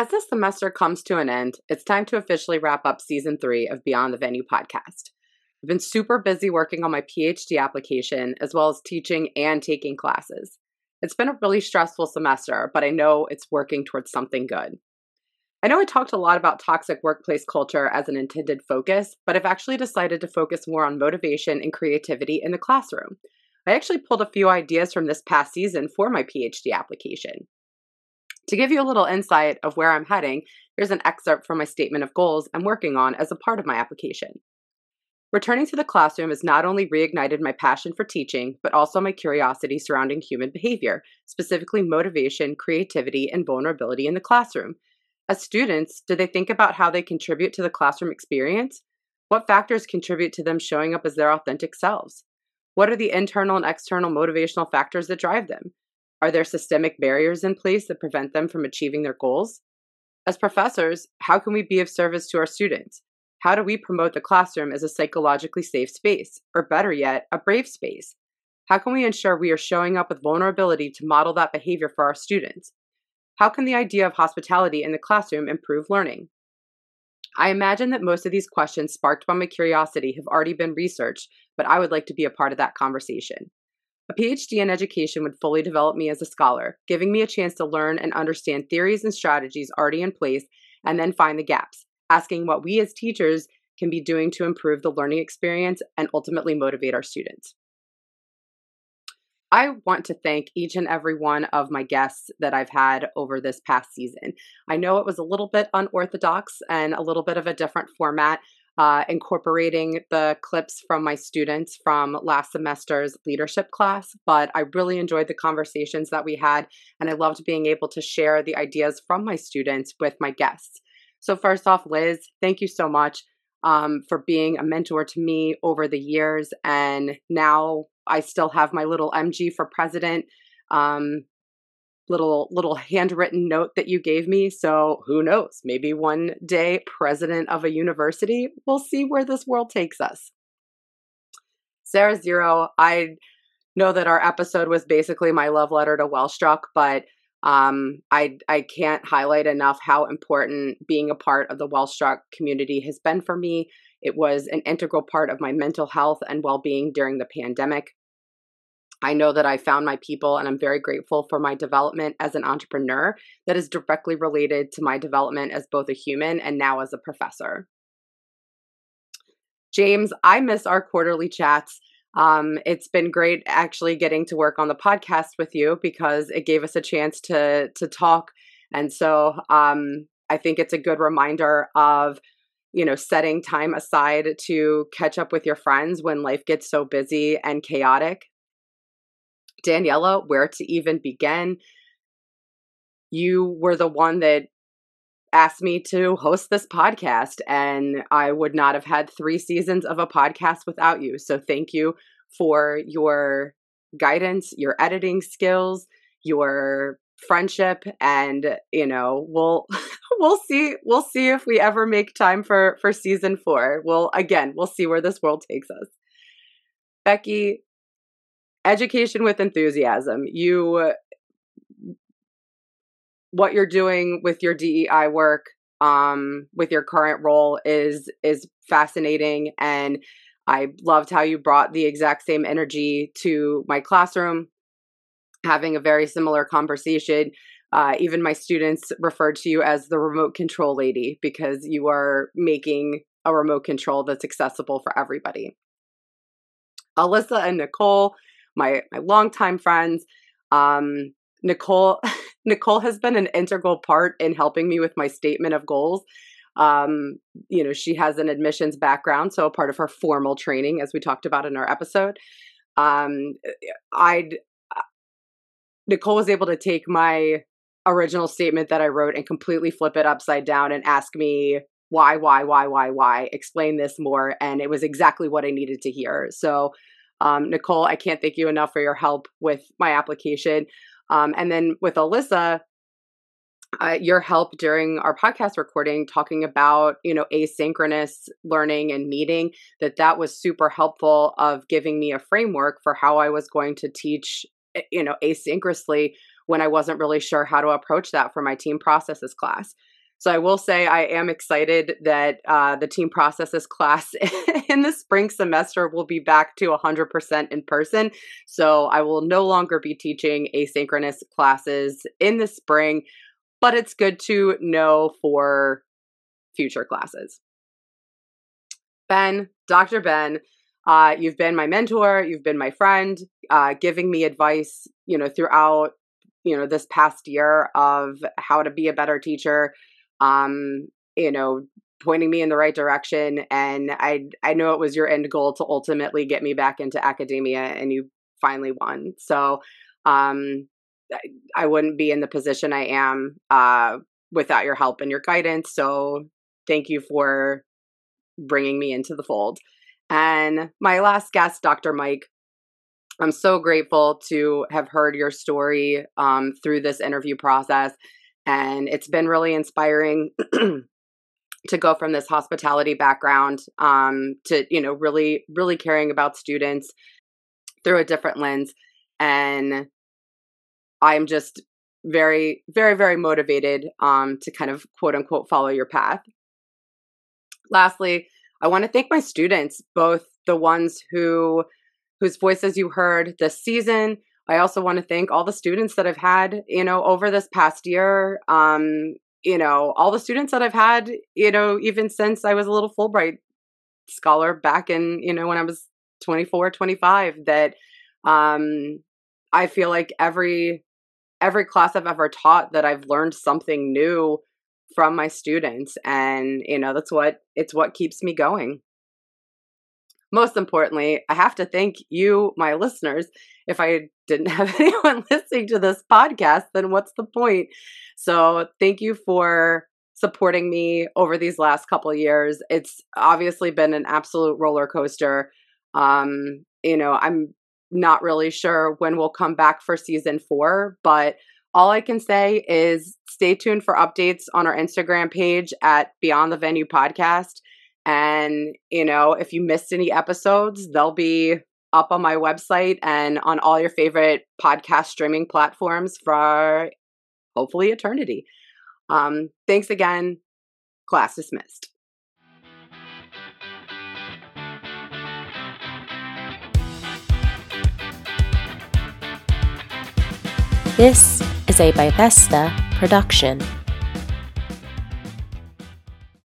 As this semester comes to an end, it's time to officially wrap up season three of Beyond the Venue podcast. I've been super busy working on my PhD application, as well as teaching and taking classes. It's been a really stressful semester, but I know it's working towards something good. I know I talked a lot about toxic workplace culture as an intended focus, but I've actually decided to focus more on motivation and creativity in the classroom. I actually pulled a few ideas from this past season for my PhD application. To give you a little insight of where I'm heading, here's an excerpt from my statement of goals I'm working on as a part of my application. Returning to the classroom has not only reignited my passion for teaching, but also my curiosity surrounding human behavior, specifically motivation, creativity, and vulnerability in the classroom. As students, do they think about how they contribute to the classroom experience? What factors contribute to them showing up as their authentic selves? What are the internal and external motivational factors that drive them? Are there systemic barriers in place that prevent them from achieving their goals? As professors, how can we be of service to our students? How do we promote the classroom as a psychologically safe space, or better yet, a brave space? How can we ensure we are showing up with vulnerability to model that behavior for our students? How can the idea of hospitality in the classroom improve learning? I imagine that most of these questions sparked by my curiosity have already been researched, but I would like to be a part of that conversation. A PhD in education would fully develop me as a scholar, giving me a chance to learn and understand theories and strategies already in place and then find the gaps, asking what we as teachers can be doing to improve the learning experience and ultimately motivate our students. I want to thank each and every one of my guests that I've had over this past season. I know it was a little bit unorthodox and a little bit of a different format, uh, incorporating the clips from my students from last semester's leadership class. But I really enjoyed the conversations that we had, and I loved being able to share the ideas from my students with my guests. So, first off, Liz, thank you so much um, for being a mentor to me over the years. And now I still have my little MG for president. Um, little little handwritten note that you gave me so who knows maybe one day president of a university we'll see where this world takes us sarah zero i know that our episode was basically my love letter to wellstruck but um, I I can't highlight enough how important being a part of the Wellstruck community has been for me. It was an integral part of my mental health and well being during the pandemic. I know that I found my people and I'm very grateful for my development as an entrepreneur that is directly related to my development as both a human and now as a professor. James, I miss our quarterly chats. Um, it's been great actually getting to work on the podcast with you because it gave us a chance to to talk. And so um, I think it's a good reminder of you know setting time aside to catch up with your friends when life gets so busy and chaotic Daniela, where to even begin. You were the one that asked me to host this podcast, and I would not have had three seasons of a podcast without you. So, thank you for your guidance, your editing skills, your friendship and you know we'll we'll see we'll see if we ever make time for for season 4 we'll again we'll see where this world takes us becky education with enthusiasm. You what you're doing with your DEI work um with your current role is is fascinating and I loved how you brought the exact same energy to my classroom having a very similar conversation uh, even my students referred to you as the remote control lady because you are making a remote control that's accessible for everybody. Alyssa and Nicole, my my longtime friends. Um, Nicole Nicole has been an integral part in helping me with my statement of goals. Um, you know, she has an admissions background, so a part of her formal training, as we talked about in our episode. Um, I'd Nicole was able to take my original statement that I wrote and completely flip it upside down and ask me why, why, why, why, why, explain this more. And it was exactly what I needed to hear. So um, Nicole, I can't thank you enough for your help with my application. Um, and then with Alyssa, uh, your help during our podcast recording talking about you know asynchronous learning and meeting that that was super helpful of giving me a framework for how i was going to teach eh, you know asynchronously when I wasn't really sure how to approach that for my team processes class. So I will say I am excited that uh, the team processes class in the spring semester will be back to 100% in person. So I will no longer be teaching asynchronous classes in the spring, but it's good to know for future classes. Ben, Dr. Ben, uh, you've been my mentor, you've been my friend, uh, giving me advice, you know, throughout, you know, this past year of how to be a better teacher, um, you know, pointing me in the right direction. And I, I know it was your end goal to ultimately get me back into academia, and you finally won. So, um, I wouldn't be in the position I am uh, without your help and your guidance. So, thank you for bringing me into the fold. And my last guest, Dr. Mike, I'm so grateful to have heard your story um, through this interview process and it's been really inspiring to go from this hospitality background um, to you know really really caring about students through a different lens and i'm just very very very motivated um, to kind of quote unquote follow your path. Lastly i want to thank my students both the ones who whose voices you heard this season I also want to thank all the students that I've had, you know, over this past year. Um, you know, all the students that I've had, you know, even since I was a little Fulbright scholar back in, you know, when I was 24, 25, that um I feel like every every class I've ever taught that I've learned something new from my students and you know that's what it's what keeps me going most importantly, I have to thank you, my listeners. If I didn't have anyone listening to this podcast, then what's the point? So, thank you for supporting me over these last couple years. It's obviously been an absolute roller coaster. Um, you know, I'm not really sure when we'll come back for season four, but all I can say is stay tuned for updates on our Instagram page at Beyond the Venue Podcast. And, you know, if you missed any episodes, they'll be up on my website and on all your favorite podcast streaming platforms for hopefully eternity. Um, thanks again. Class dismissed. This is a Bivesta production.